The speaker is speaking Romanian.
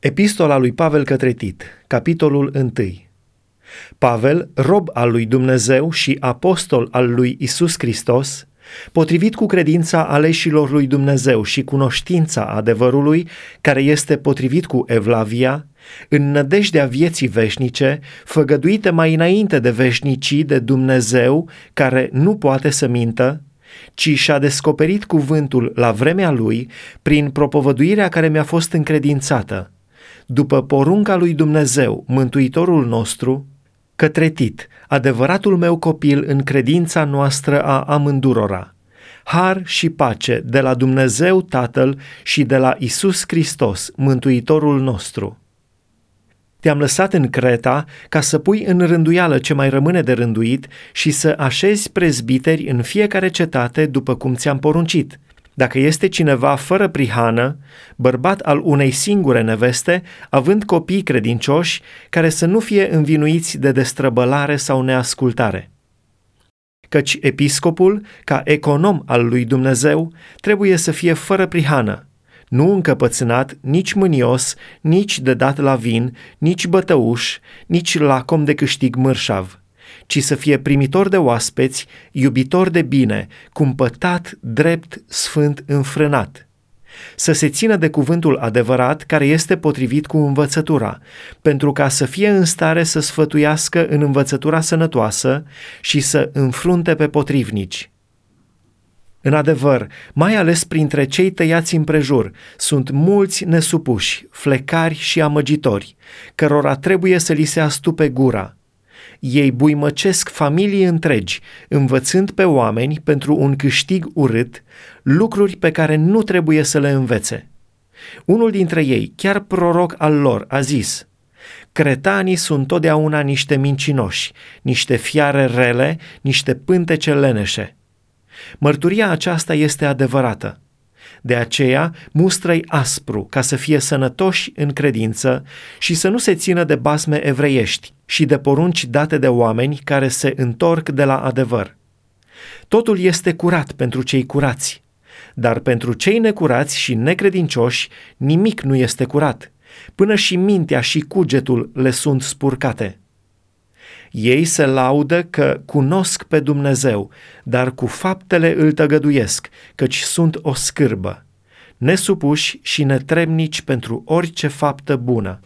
Epistola lui Pavel către Tit, capitolul 1. Pavel, rob al lui Dumnezeu și apostol al lui Isus Hristos, potrivit cu credința aleșilor lui Dumnezeu și cunoștința adevărului, care este potrivit cu Evlavia, în nădejdea vieții veșnice, făgăduite mai înainte de veșnicii de Dumnezeu, care nu poate să mintă, ci și-a descoperit cuvântul la vremea lui prin propovăduirea care mi-a fost încredințată, după porunca lui Dumnezeu, Mântuitorul nostru, către Tit, adevăratul meu copil în credința noastră a amândurora. Har și pace de la Dumnezeu Tatăl și de la Isus Hristos, Mântuitorul nostru. Te-am lăsat în Creta ca să pui în rânduială ce mai rămâne de rânduit și să așezi prezbiteri în fiecare cetate după cum ți-am poruncit – dacă este cineva fără prihană, bărbat al unei singure neveste, având copii credincioși, care să nu fie învinuiți de destrăbălare sau neascultare. Căci episcopul, ca econom al lui Dumnezeu, trebuie să fie fără prihană, nu încăpățânat, nici mânios, nici de dat la vin, nici bătăuș, nici lacom de câștig mărșav ci să fie primitor de oaspeți, iubitor de bine, cumpătat, drept, sfânt, înfrânat. Să se țină de cuvântul adevărat care este potrivit cu învățătura, pentru ca să fie în stare să sfătuiască în învățătura sănătoasă și să înfrunte pe potrivnici. În adevăr, mai ales printre cei tăiați împrejur, sunt mulți nesupuși, flecari și amăgitori, cărora trebuie să li se astupe gura – ei buimăcesc familii întregi, învățând pe oameni pentru un câștig urât lucruri pe care nu trebuie să le învețe. Unul dintre ei, chiar proroc al lor, a zis, Cretanii sunt totdeauna niște mincinoși, niște fiare rele, niște pântece leneșe. Mărturia aceasta este adevărată. De aceea, mustră aspru ca să fie sănătoși în credință și să nu se țină de basme evreiești și de porunci date de oameni care se întorc de la adevăr. Totul este curat pentru cei curați, dar pentru cei necurați și necredincioși nimic nu este curat, până și mintea și cugetul le sunt spurcate. Ei se laudă că cunosc pe Dumnezeu, dar cu faptele îl tăgăduiesc, căci sunt o scârbă, nesupuși și netremnici pentru orice faptă bună.